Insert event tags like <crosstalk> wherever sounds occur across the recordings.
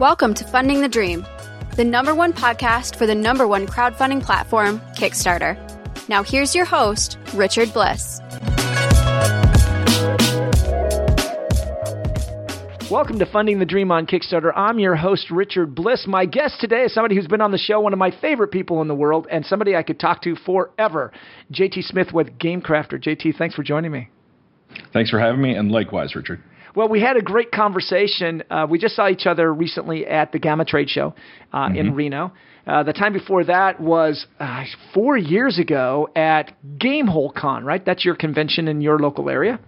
Welcome to Funding the Dream, the number one podcast for the number one crowdfunding platform, Kickstarter. Now, here's your host, Richard Bliss. Welcome to Funding the Dream on Kickstarter. I'm your host, Richard Bliss. My guest today is somebody who's been on the show, one of my favorite people in the world, and somebody I could talk to forever. JT Smith with Gamecrafter. JT, thanks for joining me. Thanks for having me, and likewise, Richard. Well, we had a great conversation. Uh, we just saw each other recently at the GAMA Trade Show uh, mm-hmm. in Reno. Uh, the time before that was uh, four years ago at Gamehole Con, right? That's your convention in your local area.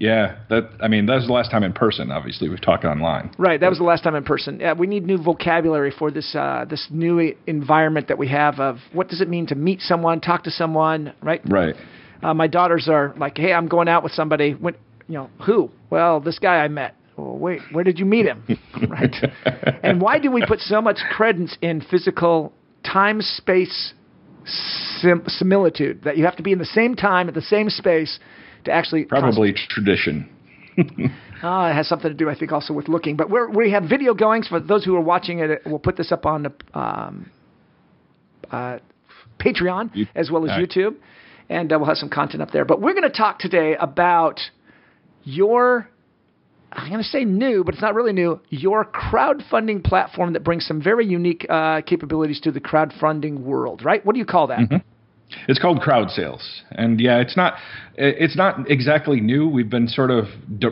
Yeah, that I mean that was the last time in person. Obviously, we've talked online. Right, that was the last time in person. Yeah, we need new vocabulary for this uh, this new environment that we have of what does it mean to meet someone, talk to someone, right? Right. Uh, my daughters are like, "Hey, I'm going out with somebody." When, you know, who? Well, this guy I met. Well, wait, where did you meet him? <laughs> right. and why do we put so much credence in physical time space sim- similitude that you have to be in the same time at the same space to actually probably tradition. uh, <laughs> it has something to do, I think, also with looking. But we we have video going for those who are watching it. We'll put this up on the um, uh, Patreon you, as well as right. YouTube, and uh, we'll have some content up there. But we're going to talk today about your I'm going to say new, but it's not really new. Your crowdfunding platform that brings some very unique uh, capabilities to the crowdfunding world, right? What do you call that? Mm-hmm. It's called crowd sales, and yeah, it's not it's not exactly new. We've been sort of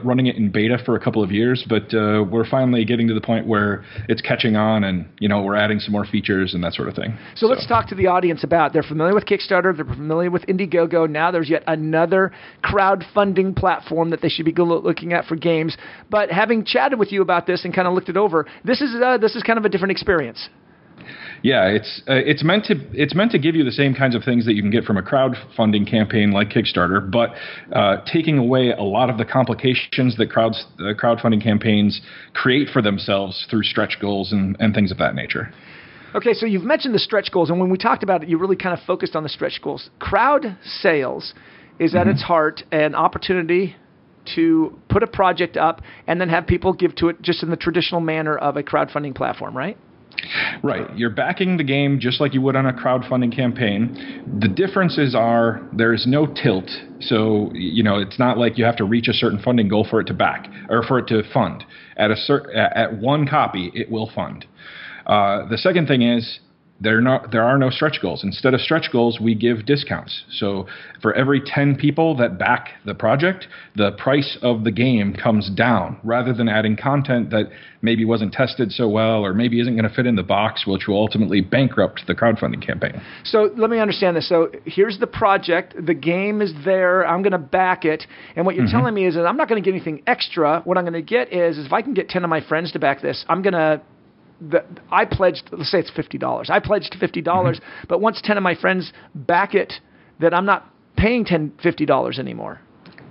running it in beta for a couple of years, but uh, we're finally getting to the point where it's catching on, and you know we're adding some more features and that sort of thing. So, so. let's talk to the audience about. They're familiar with Kickstarter, they're familiar with Indiegogo. Now there's yet another crowdfunding platform that they should be looking at for games. But having chatted with you about this and kind of looked it over, this is uh, this is kind of a different experience. Yeah, it's uh, it's meant to it's meant to give you the same kinds of things that you can get from a crowdfunding campaign like Kickstarter, but uh, taking away a lot of the complications that crowds uh, crowdfunding campaigns create for themselves through stretch goals and, and things of that nature. Okay, so you've mentioned the stretch goals, and when we talked about it, you really kind of focused on the stretch goals. Crowd sales is at mm-hmm. its heart an opportunity to put a project up and then have people give to it just in the traditional manner of a crowdfunding platform, right? Right. You're backing the game just like you would on a crowdfunding campaign. The differences are there is no tilt. So, you know, it's not like you have to reach a certain funding goal for it to back or for it to fund. At a cert, at one copy, it will fund. Uh, the second thing is there, not, there are no stretch goals. Instead of stretch goals, we give discounts. So for every 10 people that back the project, the price of the game comes down rather than adding content that maybe wasn't tested so well or maybe isn't going to fit in the box, which will ultimately bankrupt the crowdfunding campaign. So let me understand this. So here's the project. The game is there. I'm going to back it. And what you're mm-hmm. telling me is that I'm not going to get anything extra. What I'm going to get is, is if I can get 10 of my friends to back this, I'm going to the, I pledged, let's say it's fifty dollars. I pledged fifty dollars, mm-hmm. but once ten of my friends back it, that I'm not paying ten fifty dollars anymore.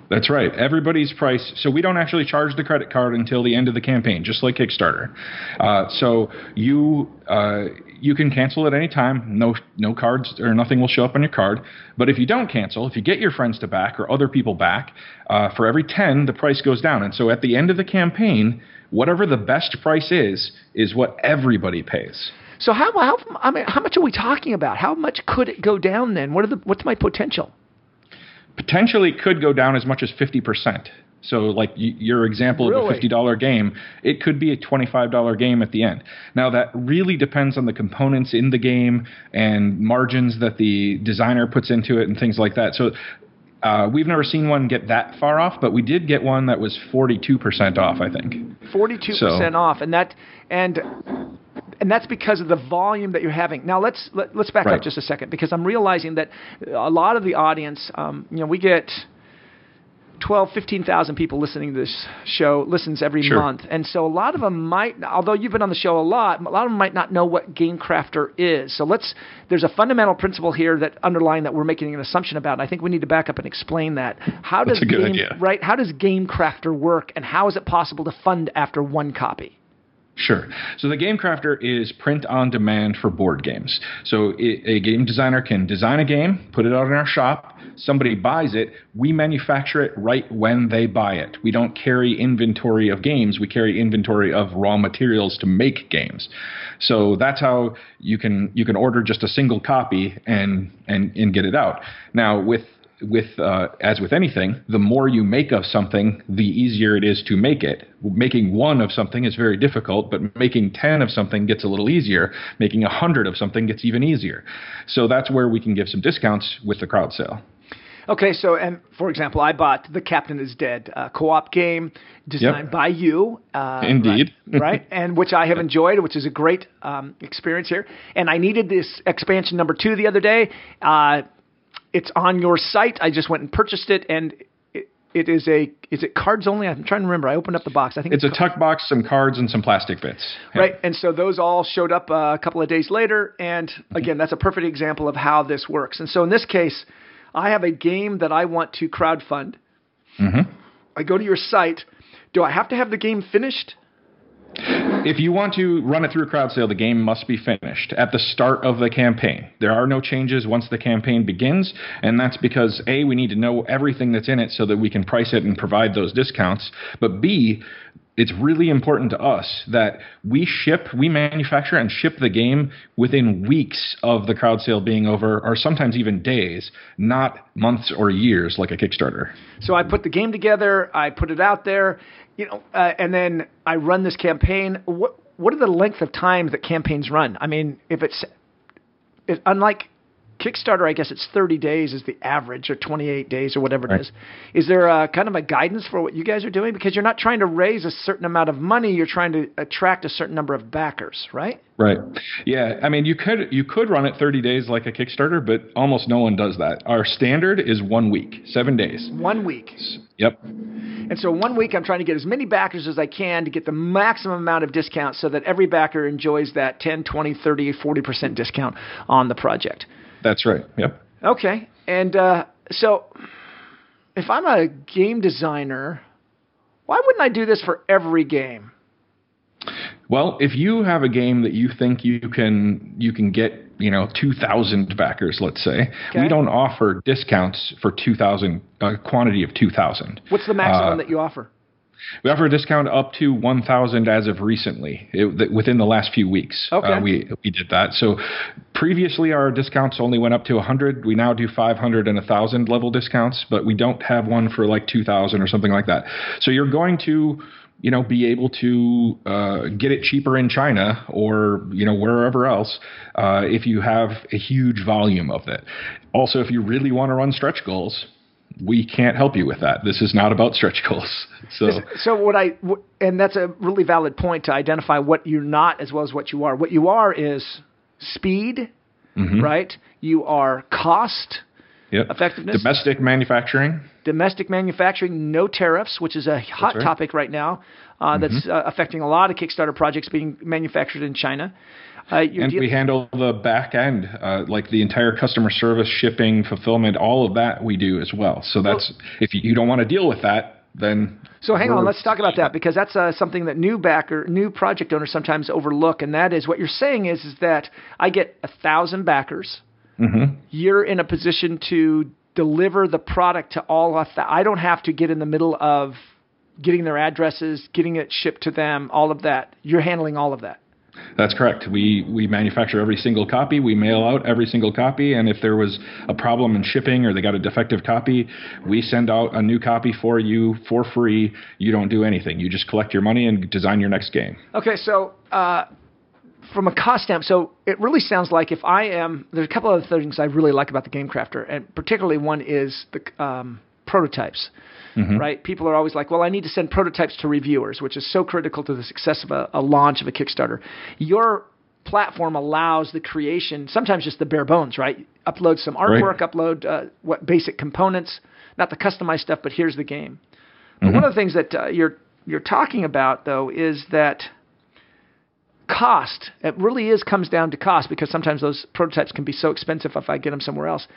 That's right. Everybody's price. So we don't actually charge the credit card until the end of the campaign, just like Kickstarter. Uh, so you uh, you can cancel at any time. No no cards or nothing will show up on your card. But if you don't cancel, if you get your friends to back or other people back, uh, for every ten, the price goes down. And so at the end of the campaign, whatever the best price is, is what everybody pays. So how, how I mean how much are we talking about? How much could it go down then? What are the what's my potential? Potentially could go down as much as fifty percent. So, like your example really? of a fifty dollar game, it could be a twenty five dollar game at the end. Now, that really depends on the components in the game and margins that the designer puts into it and things like that. So, uh, we've never seen one get that far off, but we did get one that was 42% off, I think. 42% so. off, and that and and that's because of the volume that you're having. Now let's let, us let us back right. up just a second because I'm realizing that a lot of the audience, um, you know, we get 12, 15,000 people listening to this show listens every sure. month. And so a lot of them might, although you've been on the show a lot, a lot of them might not know what Gamecrafter is. So let's, there's a fundamental principle here that underlying that we're making an assumption about. And I think we need to back up and explain that. How does Game, idea. right? How does Gamecrafter work and how is it possible to fund after one copy? Sure. So the Game Crafter is print on demand for board games. So it, a game designer can design a game, put it out in our shop, somebody buys it, we manufacture it right when they buy it. We don't carry inventory of games, we carry inventory of raw materials to make games. So that's how you can you can order just a single copy and and, and get it out. Now with with uh, as with anything, the more you make of something, the easier it is to make it. Making one of something is very difficult, but making ten of something gets a little easier. Making a hundred of something gets even easier. So that's where we can give some discounts with the crowd sale. Okay, so and for example, I bought The Captain Is Dead, co-op game designed yep. by you. Uh, Indeed. Right, <laughs> right, and which I have enjoyed, which is a great um, experience here. And I needed this expansion number two the other day. Uh, it's on your site. I just went and purchased it, and it, it is a is it cards only? I'm trying to remember. I opened up the box. I think it's, it's a tuck box, some cards, and some plastic bits. Yeah. Right, and so those all showed up uh, a couple of days later. And mm-hmm. again, that's a perfect example of how this works. And so in this case, I have a game that I want to crowdfund. Mm-hmm. I go to your site. Do I have to have the game finished? If you want to run it through a crowd sale, the game must be finished at the start of the campaign. There are no changes once the campaign begins, and that's because A, we need to know everything that's in it so that we can price it and provide those discounts. But B, it's really important to us that we ship, we manufacture and ship the game within weeks of the crowd sale being over, or sometimes even days, not months or years like a Kickstarter. So I put the game together, I put it out there, you know, uh, and then I run this campaign. What what are the length of times that campaigns run? I mean, if it's it, unlike Kickstarter, I guess it's 30 days is the average, or 28 days, or whatever it right. is. Is there a, kind of a guidance for what you guys are doing? Because you're not trying to raise a certain amount of money; you're trying to attract a certain number of backers, right? Right. Yeah. I mean, you could you could run it 30 days like a Kickstarter, but almost no one does that. Our standard is one week, seven days. One week. Yep. And so one week, I'm trying to get as many backers as I can to get the maximum amount of discount, so that every backer enjoys that 10, 20, 30, 40 percent discount on the project. That's right. Yep. Okay. And uh, so, if I'm a game designer, why wouldn't I do this for every game? Well, if you have a game that you think you can you can get, you know, 2000 backers, let's say, okay. we don't offer discounts for 2000 a quantity of 2000. What's the maximum uh, that you offer? We offer a discount up to 1,000 as of recently, it, within the last few weeks. Okay. Uh, we we did that. So previously our discounts only went up to 100. We now do 500 and 1,000 level discounts, but we don't have one for like 2,000 or something like that. So you're going to you know, be able to uh, get it cheaper in China or you know wherever else uh, if you have a huge volume of it. Also, if you really want to run stretch goals, we can't help you with that. This is not about stretch goals. <laughs> So, so what I and that's a really valid point to identify what you're not as well as what you are. What you are is speed, mm-hmm. right? You are cost, yep. effectiveness, domestic manufacturing, domestic manufacturing, no tariffs, which is a hot right. topic right now. Uh, mm-hmm. That's uh, affecting a lot of Kickstarter projects being manufactured in China. Uh, and we handle the back end, uh, like the entire customer service, shipping, fulfillment, all of that we do as well. So that's well, if you don't want to deal with that, then. So hang on, let's talk about that because that's uh, something that new backer, new project owners sometimes overlook, and that is what you're saying is is that I get a thousand backers. Mm-hmm. You're in a position to deliver the product to all of that. I don't have to get in the middle of getting their addresses, getting it shipped to them, all of that. You're handling all of that. That's correct. We we manufacture every single copy. We mail out every single copy, and if there was a problem in shipping or they got a defective copy, we send out a new copy for you for free. You don't do anything. You just collect your money and design your next game. Okay, so. Uh, from a cost stamp, so it really sounds like if I am, there's a couple of things I really like about the Game Crafter, and particularly one is the um, prototypes mm-hmm. right? People are always like, well, I need to send prototypes to reviewers, which is so critical to the success of a, a launch of a Kickstarter. Your platform allows the creation, sometimes just the bare bones, right? Upload some artwork, right. upload uh, what basic components, not the customized stuff, but here's the game. Mm-hmm. But one of the things that uh, you're you're talking about though is that cost. It really is comes down to cost because sometimes those prototypes can be so expensive if I get them somewhere else.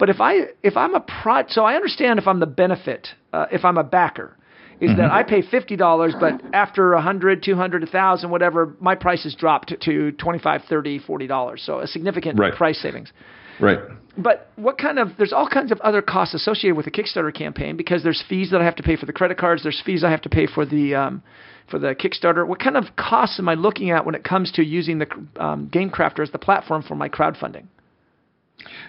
But if I if I'm a pro, so I understand if I'm the benefit, uh, if I'm a backer, is mm-hmm. that I pay fifty dollars, but after a hundred, two hundred, a thousand, whatever, my price has dropped to twenty five, thirty, forty dollars. So a significant right. price savings. Right. But what kind of there's all kinds of other costs associated with a Kickstarter campaign because there's fees that I have to pay for the credit cards, there's fees I have to pay for the um, for the Kickstarter. What kind of costs am I looking at when it comes to using the um, GameCrafter as the platform for my crowdfunding?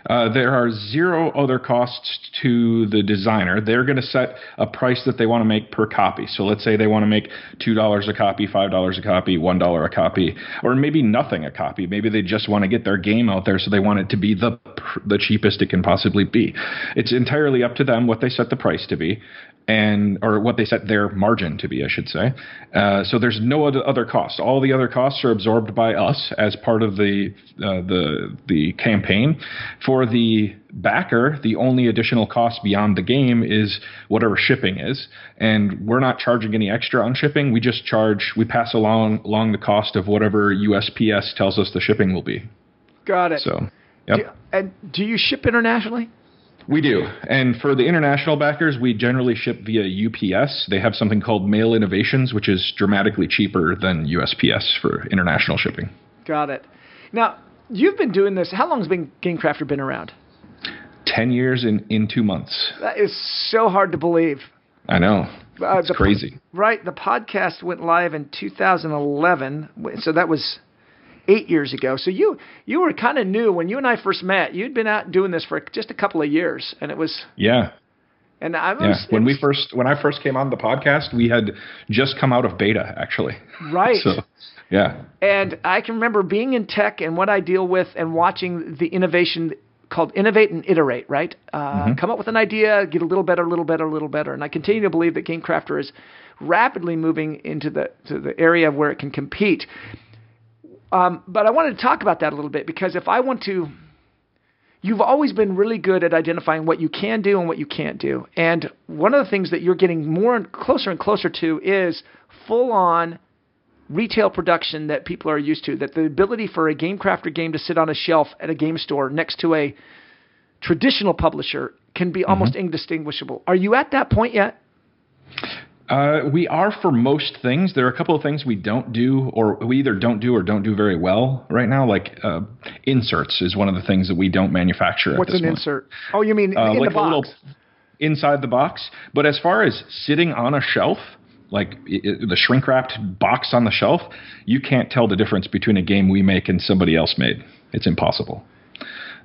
Uh, there are zero other costs to the designer. They're going to set a price that they want to make per copy. So let's say they want to make $2 a copy, $5 a copy, $1 a copy, or maybe nothing a copy. Maybe they just want to get their game out there so they want it to be the the cheapest it can possibly be. It's entirely up to them what they set the price to be and or what they set their margin to be, I should say. Uh, so there's no other, other costs. All the other costs are absorbed by us as part of the uh, the the campaign. For the backer, the only additional cost beyond the game is whatever shipping is, and we're not charging any extra on shipping. We just charge, we pass along along the cost of whatever USPS tells us the shipping will be. Got it. So, yep. Do, and do you ship internationally? We do. And for the international backers, we generally ship via UPS. They have something called Mail Innovations, which is dramatically cheaper than USPS for international shipping. Got it. Now, you've been doing this. How long has been GameCrafter been around? 10 years in, in two months. That is so hard to believe. I know. Uh, it's crazy. right. The podcast went live in 2011. So that was eight years ago. So you you were kind of new when you and I first met. You'd been out doing this for just a couple of years, and it was yeah. And I was, yeah. when was, we first when I first came on the podcast, we had just come out of beta actually. Right. <laughs> so yeah. And I can remember being in tech and what I deal with and watching the innovation called innovate and iterate, right? Uh, mm-hmm. Come up with an idea, get a little better, a little better, a little better. And I continue to believe that GameCrafter is rapidly moving into the to the area where it can compete. Um, but I wanted to talk about that a little bit because if I want to, you've always been really good at identifying what you can do and what you can't do. And one of the things that you're getting more and closer and closer to is full on retail production that people are used to. That the ability for a Game Crafter game to sit on a shelf at a game store next to a traditional publisher can be mm-hmm. almost indistinguishable. Are you at that point yet? Uh, we are for most things. There are a couple of things we don't do, or we either don't do or don't do very well right now. Like uh, inserts is one of the things that we don't manufacture. What's an moment. insert? Oh, you mean uh, in like the box? inside the box. But as far as sitting on a shelf, like it, the shrink wrapped box on the shelf, you can't tell the difference between a game we make and somebody else made. It's impossible.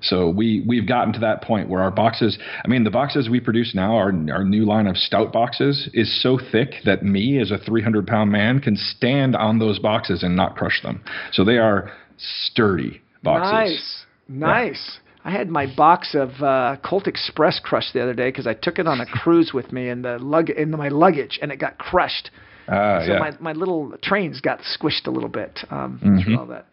So we we've gotten to that point where our boxes. I mean, the boxes we produce now, our our new line of stout boxes, is so thick that me, as a 300 pound man, can stand on those boxes and not crush them. So they are sturdy boxes. Nice, nice. Yeah. I had my box of uh, Colt Express crushed the other day because I took it on a <laughs> cruise with me in the lug in my luggage, and it got crushed. Uh, so yeah. my my little trains got squished a little bit um, mm-hmm. through all that.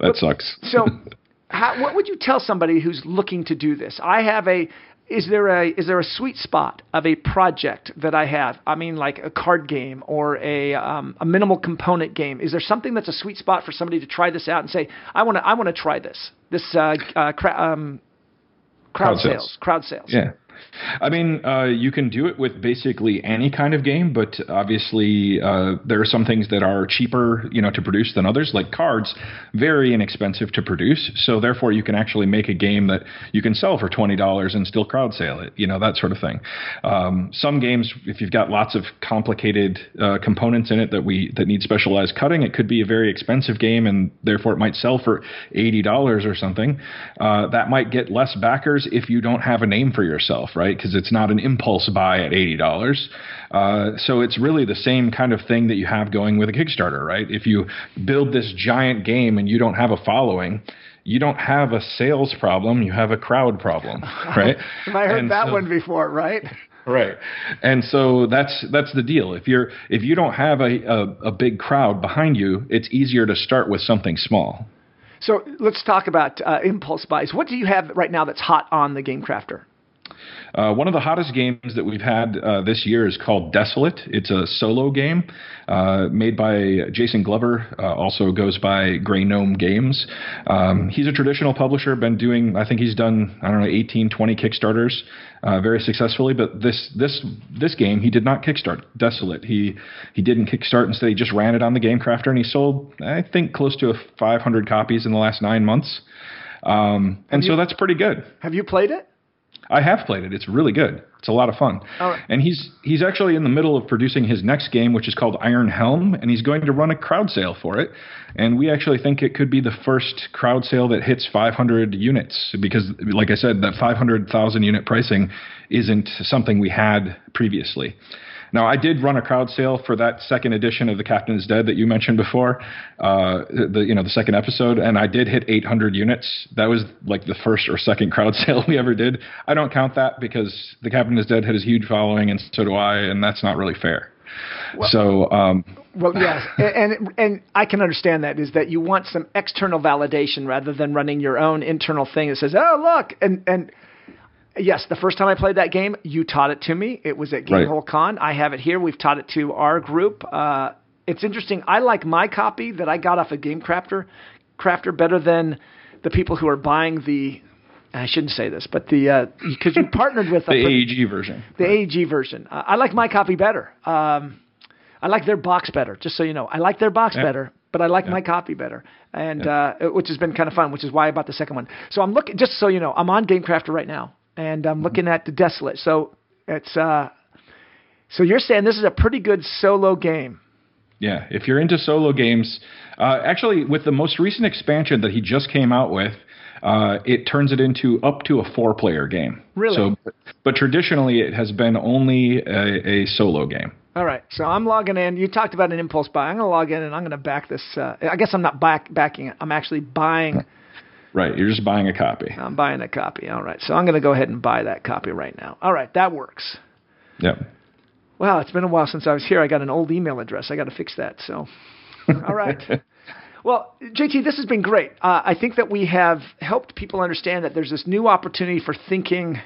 That but, sucks. so <laughs> how, what would you tell somebody who's looking to do this? I have a is there a is there a sweet spot of a project that I have? I mean, like a card game or a um, a minimal component game. Is there something that's a sweet spot for somebody to try this out and say, I want to I want to try this this uh, uh, cra- um, crowd, crowd sales. sales crowd sales? Yeah. I mean, uh, you can do it with basically any kind of game, but obviously uh, there are some things that are cheaper, you know, to produce than others. Like cards, very inexpensive to produce, so therefore you can actually make a game that you can sell for twenty dollars and still crowd sale it, you know, that sort of thing. Um, some games, if you've got lots of complicated uh, components in it that we that need specialized cutting, it could be a very expensive game, and therefore it might sell for eighty dollars or something. Uh, that might get less backers if you don't have a name for yourself right? Because it's not an impulse buy at eighty dollars. Uh, so it's really the same kind of thing that you have going with a Kickstarter, right? If you build this giant game and you don't have a following, you don't have a sales problem, you have a crowd problem, <laughs> right? I heard and that so, one before, right? Right, and so that's that's the deal. If you're if you don't have a, a, a big crowd behind you, it's easier to start with something small. So let's talk about uh, impulse buys. What do you have right now that's hot on the Game Crafter? Uh, one of the hottest games that we've had uh, this year is called Desolate. It's a solo game uh, made by Jason Glover, uh, also goes by Grey Gnome Games. Um, he's a traditional publisher, been doing, I think he's done, I don't know, 18, 20 Kickstarters uh, very successfully. But this this this game, he did not kickstart Desolate. He he didn't kickstart. Instead, he just ran it on the Game Crafter, and he sold, I think, close to 500 copies in the last nine months. Um, and you, so that's pretty good. Have you played it? I have played it. It's really good. It's a lot of fun. And he's he's actually in the middle of producing his next game, which is called Iron Helm, and he's going to run a crowd sale for it. And we actually think it could be the first crowd sale that hits 500 units because, like I said, that 500,000 unit pricing isn't something we had previously. Now, I did run a crowd sale for that second edition of The Captain is Dead that you mentioned before, uh, the you know the second episode, and I did hit 800 units. That was like the first or second <laughs> crowd sale we ever did. I don't count that because The Captain is Dead had a huge following, and so do I, and that's not really fair. Well, so, um, well, <laughs> yes, and and I can understand that is that you want some external validation rather than running your own internal thing that says, "Oh, look," and and yes, the first time I played that game, you taught it to me. It was at Gamehole right. Con. I have it here. We've taught it to our group. Uh, it's interesting. I like my copy that I got off of Game Crafter, Crafter better than the people who are buying the. I shouldn't say this, but the because uh, you partnered with <laughs> the AEG version. The right. AEG version. Uh, I like my copy better. Um, I like their box better. Just so you know, I like their box yeah. better, but I like yeah. my copy better, and yeah. uh, which has been kind of fun. Which is why I bought the second one. So I'm looking. Just so you know, I'm on Game Crafter right now and I'm looking at the Desolate. So it's uh, so you're saying this is a pretty good solo game. Yeah, if you're into solo games, uh, actually, with the most recent expansion that he just came out with, uh, it turns it into up to a four-player game. Really? So, but traditionally, it has been only a, a solo game. All right, so I'm logging in. You talked about an impulse buy. I'm going to log in and I'm going to back this. Uh, I guess I'm not back backing it. I'm actually buying Right. You're just buying a copy. I'm buying a copy. All right. So I'm going to go ahead and buy that copy right now. All right. That works. Yep. Wow. It's been a while since I was here. I got an old email address. I got to fix that. So, all right. <laughs> well, JT, this has been great. Uh, I think that we have helped people understand that there's this new opportunity for thinking.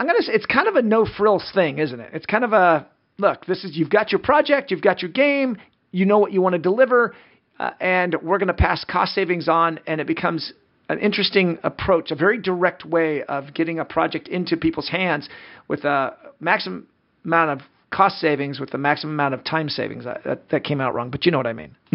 I'm going to say it's kind of a no frills thing, isn't it? It's kind of a look, this is you've got your project, you've got your game, you know what you want to deliver uh, and we're going to pass cost savings on, and it becomes an interesting approach, a very direct way of getting a project into people's hands with a maximum amount of cost savings with the maximum amount of time savings. That, that came out wrong, but you know what I mean. <laughs>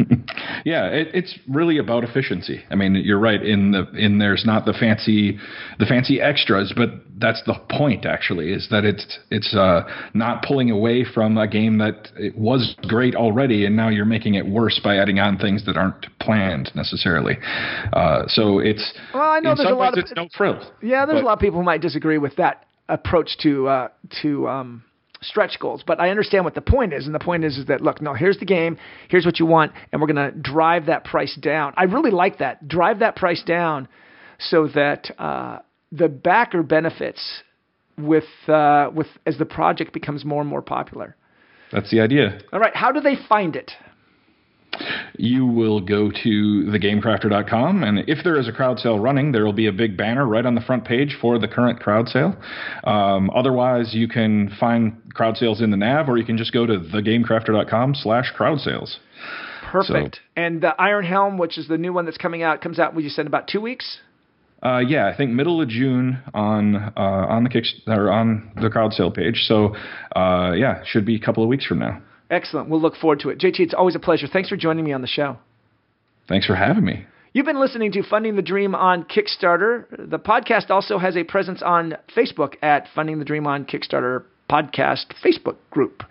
yeah, it, it's really about efficiency. I mean, you're right. In the in there's not the fancy the fancy extras, but that's the point. Actually, is that it's it's uh, not pulling away from a game that it was great already, and now you're making it worse by adding on things that aren't planned necessarily. Uh, so it's well, I know there's a lot of no frill. Yeah, there's but, a lot of people who might disagree with that approach to uh, to um, stretch goals. But I understand what the point is, and the point is is that look, no, here's the game, here's what you want, and we're going to drive that price down. I really like that. Drive that price down so that uh, the backer benefits with uh, with as the project becomes more and more popular. That's the idea. All right, how do they find it? you will go to thegamecrafter.com, and if there is a crowd sale running, there will be a big banner right on the front page for the current crowd sale. Um, otherwise, you can find crowd sales in the nav, or you can just go to thegamecrafter.com slash crowd sales. Perfect. So, and the Iron Helm, which is the new one that's coming out, comes out. Would you said about two weeks? Uh, yeah, I think middle of June on uh, on the kick or on the crowd sale page. So uh, yeah, should be a couple of weeks from now. Excellent. We'll look forward to it. JT, it's always a pleasure. Thanks for joining me on the show. Thanks for having me. You've been listening to Funding the Dream on Kickstarter. The podcast also has a presence on Facebook at Funding the Dream on Kickstarter podcast Facebook group,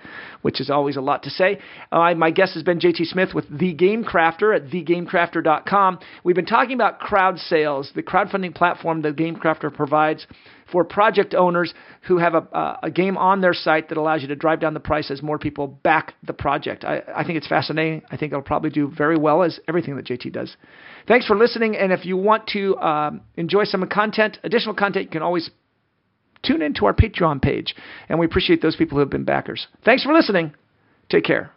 which is always a lot to say. Uh, my guest has been JT Smith with The Game Crafter at thegamecrafter.com. We've been talking about crowd sales, the crowdfunding platform that Game Crafter provides for project owners who have a, a game on their site that allows you to drive down the price as more people back the project. I, I think it's fascinating. I think it'll probably do very well as everything that JT does. Thanks for listening. And if you want to um, enjoy some content, additional content, you can always tune into our Patreon page. And we appreciate those people who have been backers. Thanks for listening. Take care.